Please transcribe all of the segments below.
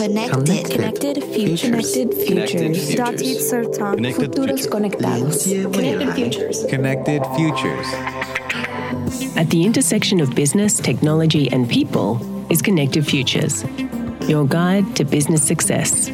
Connected. Connected futures. Connected futures. Dați Sertan. Connected Futuros conectados. Connected futures. Connected Futures. At the intersection of business, technology, and people is Connected Futures, your guide to business success.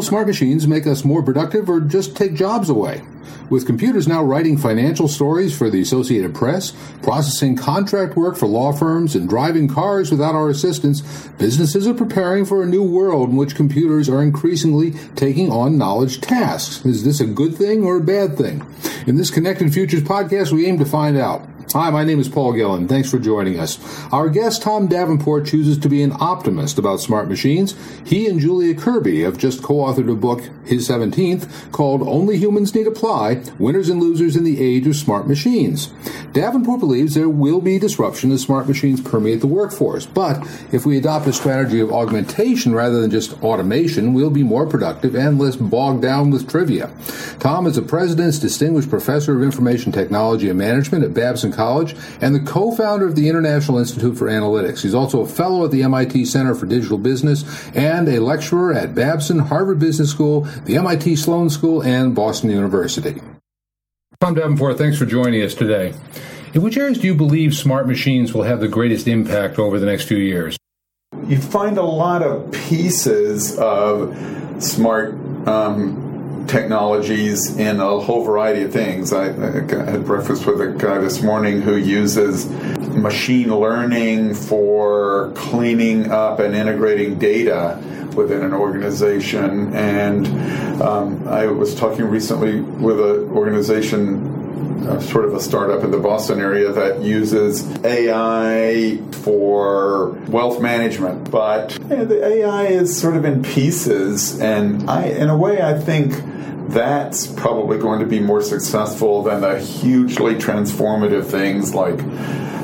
Will smart machines make us more productive or just take jobs away? With computers now writing financial stories for the Associated Press, processing contract work for law firms, and driving cars without our assistance, businesses are preparing for a new world in which computers are increasingly taking on knowledge tasks. Is this a good thing or a bad thing? In this Connected Futures podcast, we aim to find out. Hi, my name is Paul Gillen. Thanks for joining us. Our guest, Tom Davenport, chooses to be an optimist about smart machines. He and Julia Kirby have just co authored a book, his 17th, called Only Humans Need Apply Winners and Losers in the Age of Smart Machines. Davenport believes there will be disruption as smart machines permeate the workforce, but if we adopt a strategy of augmentation rather than just automation, we'll be more productive and less bogged down with trivia. Tom is a President's Distinguished Professor of Information Technology and Management at Babson College and the co-founder of the International Institute for Analytics. He's also a fellow at the MIT Center for Digital Business and a lecturer at Babson, Harvard Business School, the MIT Sloan School, and Boston University. Tom Davenport, thanks for joining us today. In which areas do you believe smart machines will have the greatest impact over the next few years? You find a lot of pieces of smart um, technologies in a whole variety of things. I, I, had breakfast with a guy this morning who uses machine learning for cleaning up and integrating data within an organization. And um, I was talking recently with an organization uh, sort of a startup in the Boston area that uses AI for wealth management. But yeah, the AI is sort of in pieces, and I, in a way, I think that's probably going to be more successful than the hugely transformative things like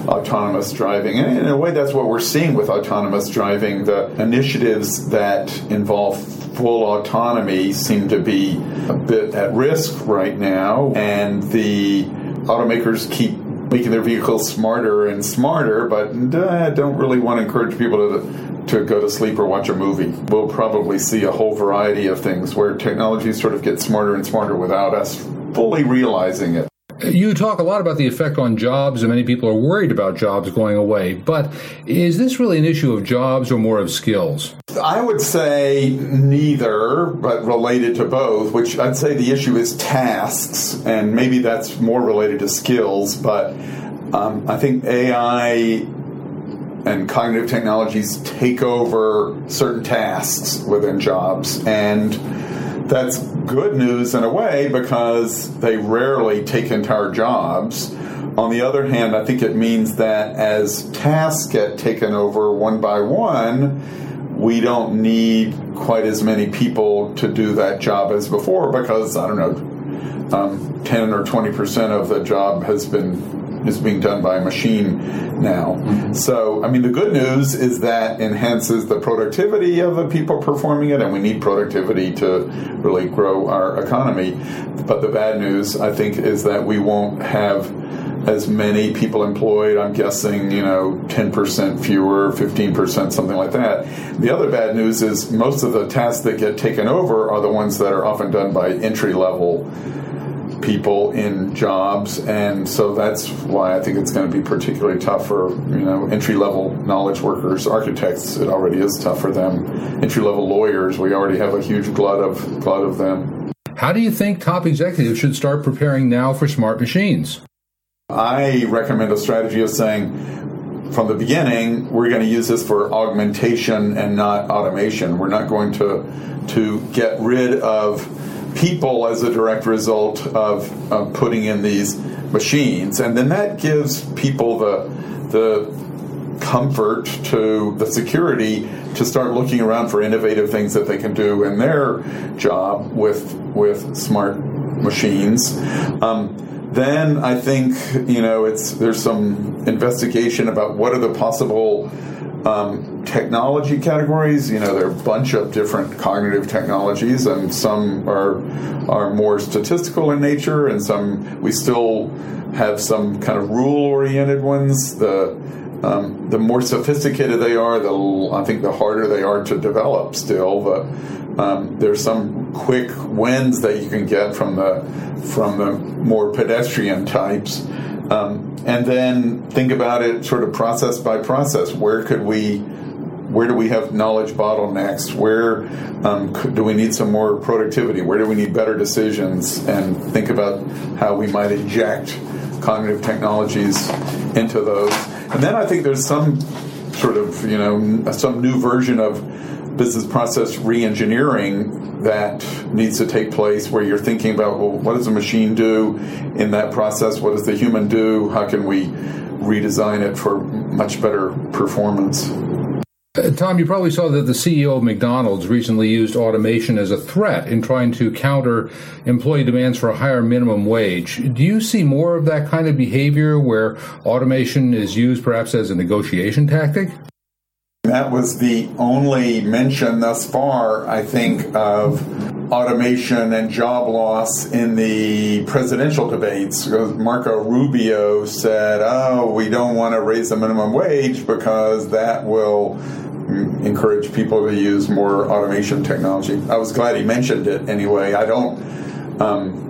autonomous driving. And in a way, that's what we're seeing with autonomous driving. The initiatives that involve full autonomy seem to be a bit at risk right now, and the automakers keep making their vehicles smarter and smarter, but uh, don't really want to encourage people to to go to sleep or watch a movie. We'll probably see a whole variety of things where technology sort of gets smarter and smarter without us fully realizing it. You talk a lot about the effect on jobs, and many people are worried about jobs going away. But is this really an issue of jobs or more of skills? I would say neither, but related to both, which I'd say the issue is tasks, and maybe that's more related to skills. But um, I think AI and cognitive technologies take over certain tasks within jobs. And that's good news in a way because they rarely take entire jobs. On the other hand, I think it means that as tasks get taken over one by one, we don't need quite as many people to do that job as before because, I don't know, um, 10 or 20% of the job has been is being done by a machine now. Mm-hmm. So, I mean, the good news is that enhances the productivity of the people performing it, and we need productivity to really grow our economy. But the bad news, I think, is that we won't have as many people employed. I'm guessing, you know, 10% fewer, 15%, something like that. The other bad news is most of the tasks that get taken over are the ones that are often done by entry level people in jobs, and so that's why I think it's going to be particularly tough for you know entry level knowledge workers, architects. It already is tough for them. Entry level lawyers, we already have a huge glut of glut of them. How do you think top executives should start preparing now for smart machines? I recommend a strategy of saying. From the beginning, we're going to use this for augmentation and not automation. We're not going to to get rid of people as a direct result of, of putting in these machines, and then that gives people the the comfort to the security to start looking around for innovative things that they can do in their job with with smart machines. Um, then I think you know it's there's some investigation about what are the possible um, technology categories. You know, there are a bunch of different cognitive technologies, and some are are more statistical in nature, and some we still have some kind of rule oriented ones. The um, the more sophisticated they are, the I think the harder they are to develop. Still, um, there's some quick wins that you can get from the from the more pedestrian types. Um, and then think about it sort of process by process. Where could we, where do we have knowledge bottlenecks? Where um, could, do we need some more productivity? Where do we need better decisions? And think about how we might inject cognitive technologies into those. And then I think there's some sort of, you know, some new version of business process reengineering that needs to take place where you're thinking about well what does the machine do in that process what does the human do how can we redesign it for much better performance uh, Tom, you probably saw that the CEO of McDonald's recently used automation as a threat in trying to counter employee demands for a higher minimum wage. Do you see more of that kind of behavior where automation is used perhaps as a negotiation tactic? That was the only mention thus far, I think, of automation and job loss in the presidential debates. Marco Rubio said, Oh, we don't want to raise the minimum wage because that will encourage people to use more automation technology. I was glad he mentioned it anyway. I don't. Um,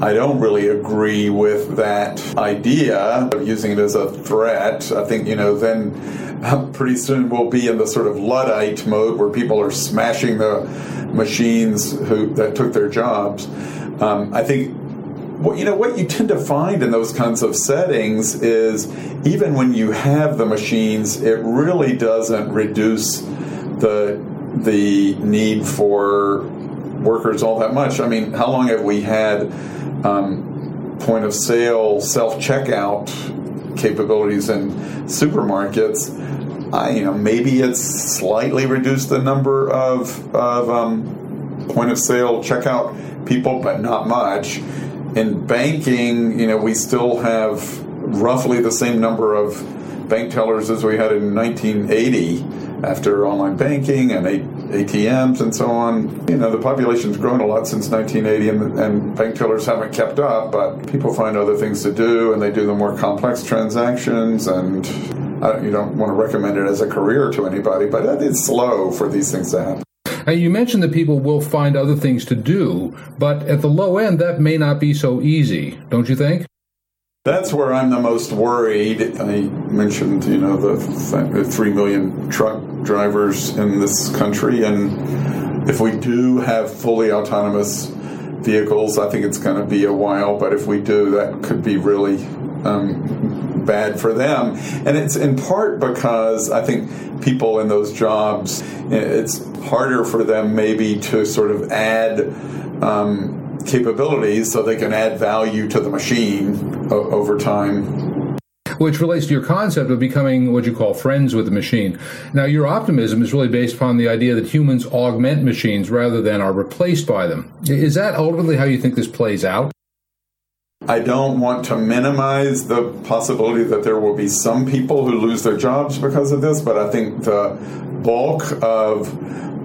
I don't really agree with that idea of using it as a threat. I think, you know, then pretty soon we'll be in the sort of Luddite mode where people are smashing the machines who that took their jobs. Um, I think what you know what you tend to find in those kinds of settings is even when you have the machines, it really doesn't reduce the the need for workers all that much. I mean, how long have we had um, point of sale self checkout capabilities in supermarkets? I, you know, maybe it's slightly reduced the number of of um, point of sale checkout people, but not much. In banking, you know, we still have roughly the same number of bank tellers as we had in 1980 after online banking and ATMs and so on. You know, the population's grown a lot since 1980, and, and bank tellers haven't kept up, but people find other things to do, and they do the more complex transactions, and I, you don't want to recommend it as a career to anybody, but it's slow for these things to happen. Now, you mentioned that people will find other things to do, but at the low end, that may not be so easy, don't you think? That's where I'm the most worried. I mentioned, you know, the three million truck drivers in this country, and if we do have fully autonomous vehicles, I think it's going to be a while. But if we do, that could be really um, bad for them. And it's in part because I think people in those jobs, it's harder for them maybe to sort of add. Um, capabilities so they can add value to the machine o- over time. Which relates to your concept of becoming what you call friends with the machine. Now, your optimism is really based upon the idea that humans augment machines rather than are replaced by them. Is that ultimately how you think this plays out? I don't want to minimize the possibility that there will be some people who lose their jobs because of this, but I think the bulk of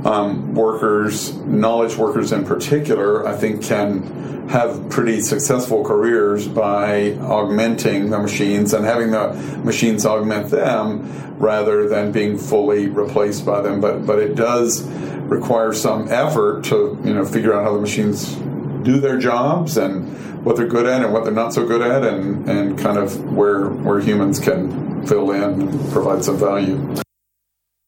um, workers, knowledge workers in particular, I think can have pretty successful careers by augmenting the machines and having the machines augment them rather than being fully replaced by them. But but it does require some effort to you know figure out how the machines do their jobs and what they're good at and what they're not so good at and, and kind of where where humans can fill in and provide some value.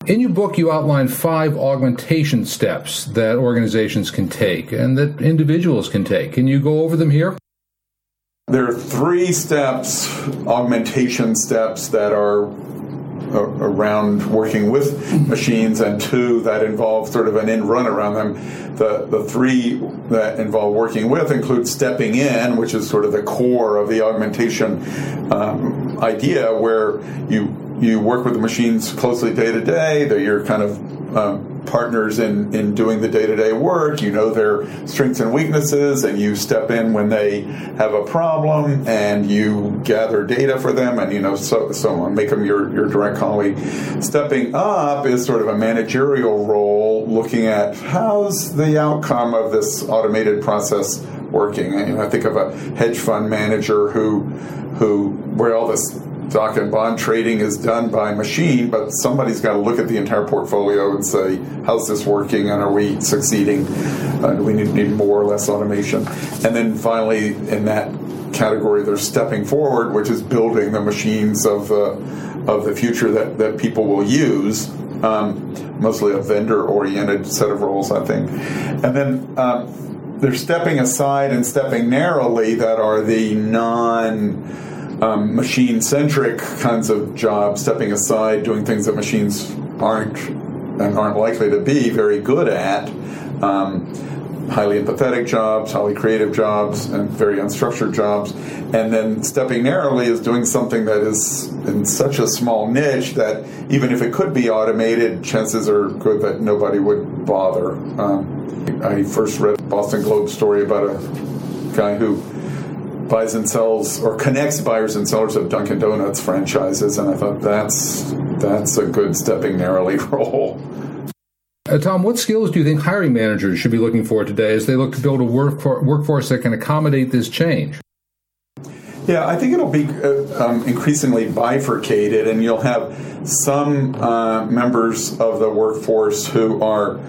In your book, you outline five augmentation steps that organizations can take and that individuals can take. Can you go over them here? There are three steps, augmentation steps, that are uh, around working with machines, and two that involve sort of an in run around them. The, the three that involve working with include stepping in, which is sort of the core of the augmentation um, idea, where you you work with the machines closely day to day, They're your kind of um, partners in, in doing the day to day work. You know their strengths and weaknesses, and you step in when they have a problem, and you gather data for them, and you know so so on, make them your your direct colleague. Stepping up is sort of a managerial role, looking at how's the outcome of this automated process working. And I think of a hedge fund manager who who where all this stock and bond trading is done by machine, but somebody's got to look at the entire portfolio and say, how's this working and are we succeeding? Uh, do we need, need more or less automation? And then finally, in that category, they're stepping forward, which is building the machines of the, of the future that, that people will use. Um, mostly a vendor oriented set of roles, I think. And then um, they're stepping aside and stepping narrowly that are the non um, machine centric kinds of jobs, stepping aside, doing things that machines aren't and aren't likely to be very good at. Um, highly empathetic jobs, highly creative jobs, and very unstructured jobs. And then stepping narrowly is doing something that is in such a small niche that even if it could be automated, chances are good that nobody would bother. Um, I first read Boston Globe story about a guy who buys and sells or connects buyers and sellers of Dunkin' Donuts franchises, and I thought that's that's a good stepping narrowly role. Uh, Tom, what skills do you think hiring managers should be looking for today as they look to build a work for, workforce that can accommodate this change? Yeah, I think it'll be uh, um, increasingly bifurcated, and you'll have some uh, members of the workforce who are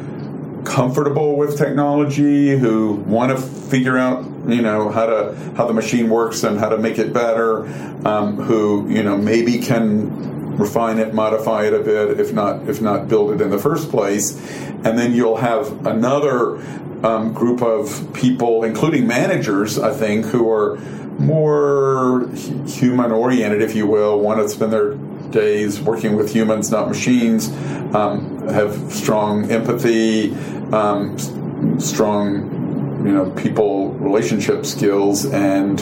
comfortable with technology, who want to figure out you know how to how the machine works and how to make it better, um, who you know maybe can refine it, modify it a bit, if not if not build it in the first place, and then you'll have another um, group of people, including managers, I think, who are more human oriented, if you will, want to spend their days working with humans, not machines, um, have strong empathy, um, strong, you know, people relationship skills, and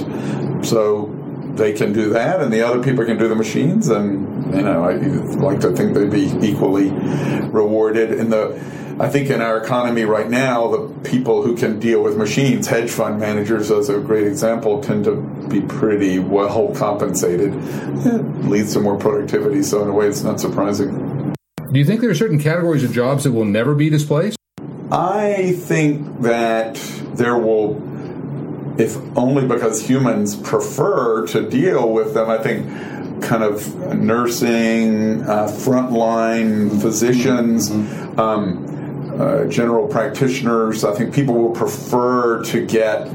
so they can do that, and the other people can do the machines, and you know, I like to think they'd be equally rewarded in the. I think in our economy right now, the people who can deal with machines, hedge fund managers as a great example, tend to be pretty well compensated. It leads to more productivity, so in a way, it's not surprising. Do you think there are certain categories of jobs that will never be displaced? I think that there will, if only because humans prefer to deal with them, I think kind of nursing, uh, frontline physicians, mm-hmm. um, uh, general practitioners, I think people will prefer to get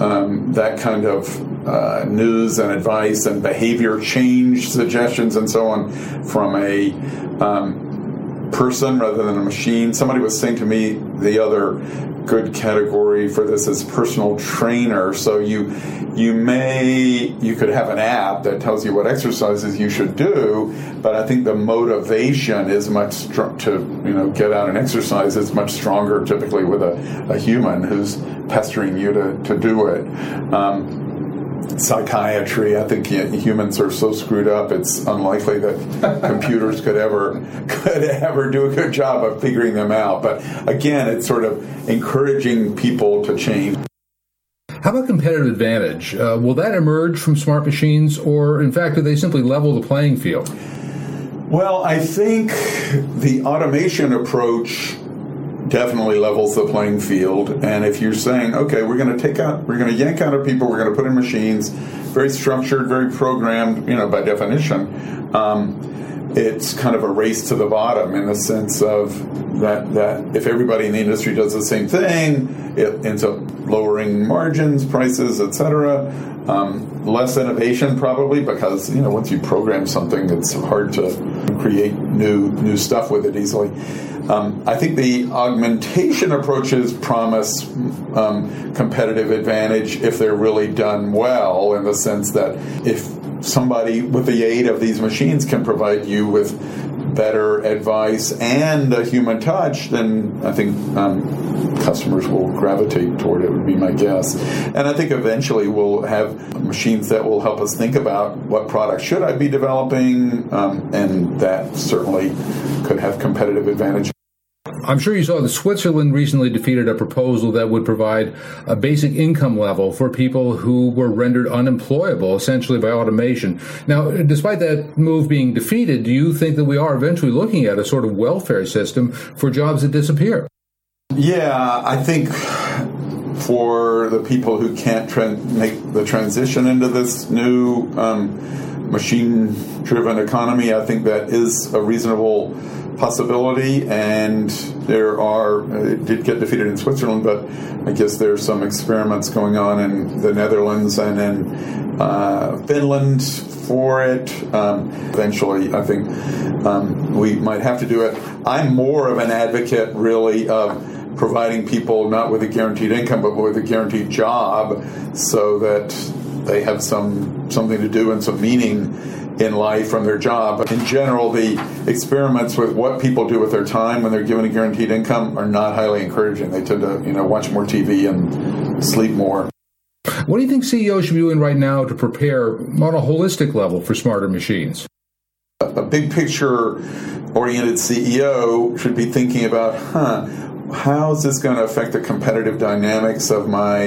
um, that kind of uh, news and advice and behavior change suggestions and so on from a um, person rather than a machine. Somebody was saying to me the other good category for this is personal trainer. So you you may you could have an app that tells you what exercises you should do, but I think the motivation is much str- to you know get out and exercise is much stronger typically with a, a human who's pestering you to, to do it. Um, psychiatry. I think humans are so screwed up; it's unlikely that computers could ever could ever do a good job of figuring them out. But again, it's sort of encouraging people to change. How about competitive advantage? Uh, will that emerge from smart machines, or in fact, do they simply level the playing field? Well, I think the automation approach definitely levels the playing field. And if you're saying, okay, we're going to take out, we're going to yank out of people, we're going to put in machines, very structured, very programmed, you know, by definition. Um, it's kind of a race to the bottom in the sense of that that if everybody in the industry does the same thing, it ends up lowering margins, prices, etc. Um, less innovation probably because you know once you program something, it's hard to create new new stuff with it easily. Um, I think the augmentation approaches promise um, competitive advantage if they're really done well, in the sense that if somebody with the aid of these machines can provide you with better advice and a human touch, then I think um, customers will gravitate toward it, would be my guess. And I think eventually we'll have machines that will help us think about what product should I be developing, um, and that certainly could have competitive advantage. I'm sure you saw that Switzerland recently defeated a proposal that would provide a basic income level for people who were rendered unemployable essentially by automation. Now, despite that move being defeated, do you think that we are eventually looking at a sort of welfare system for jobs that disappear? Yeah, I think for the people who can't tra- make the transition into this new um, machine driven economy, I think that is a reasonable possibility, and there are it did get defeated in Switzerland, but I guess there's some experiments going on in the Netherlands and in uh, Finland for it. Um, eventually, I think um, we might have to do it. I'm more of an advocate, really, of providing people not with a guaranteed income but with a guaranteed job, so that they have some something to do and some meaning in life from their job. But in general, the experiments with what people do with their time when they're given a guaranteed income are not highly encouraging. They tend to, you know, watch more TV and sleep more. What do you think CEOs should be doing right now to prepare on a holistic level for smarter machines? A big picture oriented CEO should be thinking about, huh, how is this going to affect the competitive dynamics of my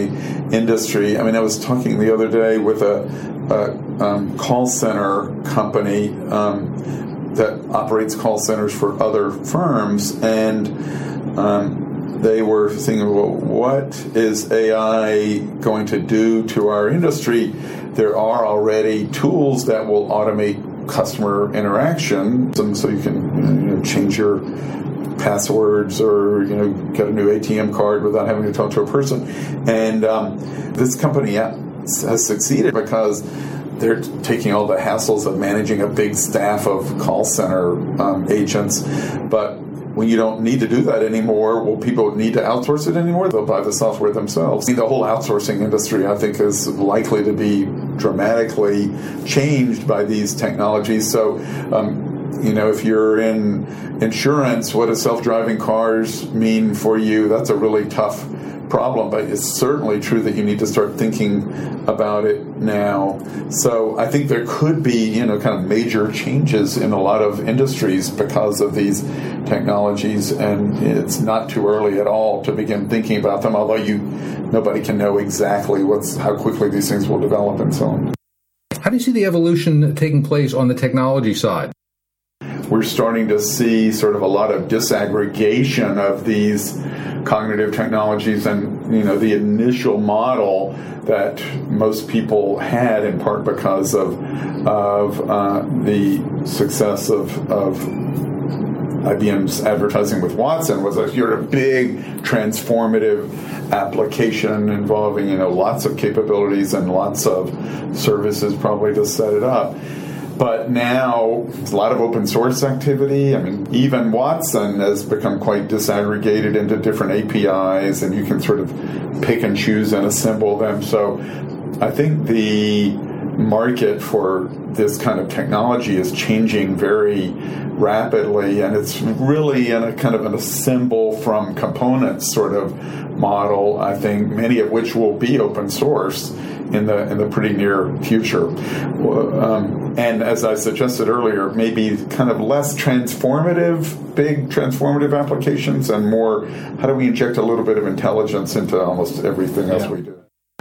industry? I mean, I was talking the other day with a, a um, call center company um, that operates call centers for other firms, and um, they were thinking, well, what is AI going to do to our industry? There are already tools that will automate customer interaction, so you can you know, change your passwords or you know get a new ATM card without having to talk to a person. And um, this company has succeeded because they're taking all the hassles of managing a big staff of call center um, agents, but when you don't need to do that anymore, will people need to outsource it anymore? They'll buy the software themselves. The whole outsourcing industry, I think, is likely to be dramatically changed by these technologies. So, um, you know, if you're in insurance, what does self-driving cars mean for you? That's a really tough problem, but it's certainly true that you need to start thinking about it now. So I think there could be, you know, kind of major changes in a lot of industries because of these technologies, and it's not too early at all to begin thinking about them. Although you, nobody can know exactly what's how quickly these things will develop and so on. How do you see the evolution taking place on the technology side? We're starting to see sort of a lot of disaggregation of these cognitive technologies and you know the initial model that most people had in part because of of uh, the success of, of IBM's advertising with Watson was a sort of big transformative application involving you know lots of capabilities and lots of services probably to set it up but now, there's a lot of open source activity. I mean, even Watson has become quite disaggregated into different APIs, and you can sort of pick and choose and assemble them. So I think the market for this kind of technology is changing very rapidly, and it's really in a kind of an assemble from components sort of model. I think many of which will be open source in the in the pretty near future. Um, and as I suggested earlier, maybe kind of less transformative, big transformative applications, and more how do we inject a little bit of intelligence into almost everything else we do.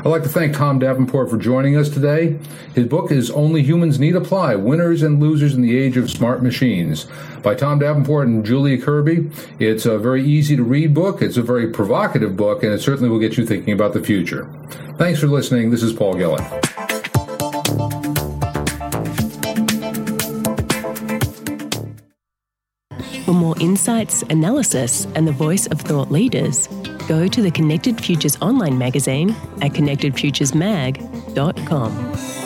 I'd like to thank Tom Davenport for joining us today. His book is Only Humans Need Apply Winners and Losers in the Age of Smart Machines by Tom Davenport and Julia Kirby. It's a very easy to read book, it's a very provocative book, and it certainly will get you thinking about the future. Thanks for listening. This is Paul Gillen. For more insights, analysis, and the voice of thought leaders, go to the Connected Futures online magazine at connectedfuturesmag.com.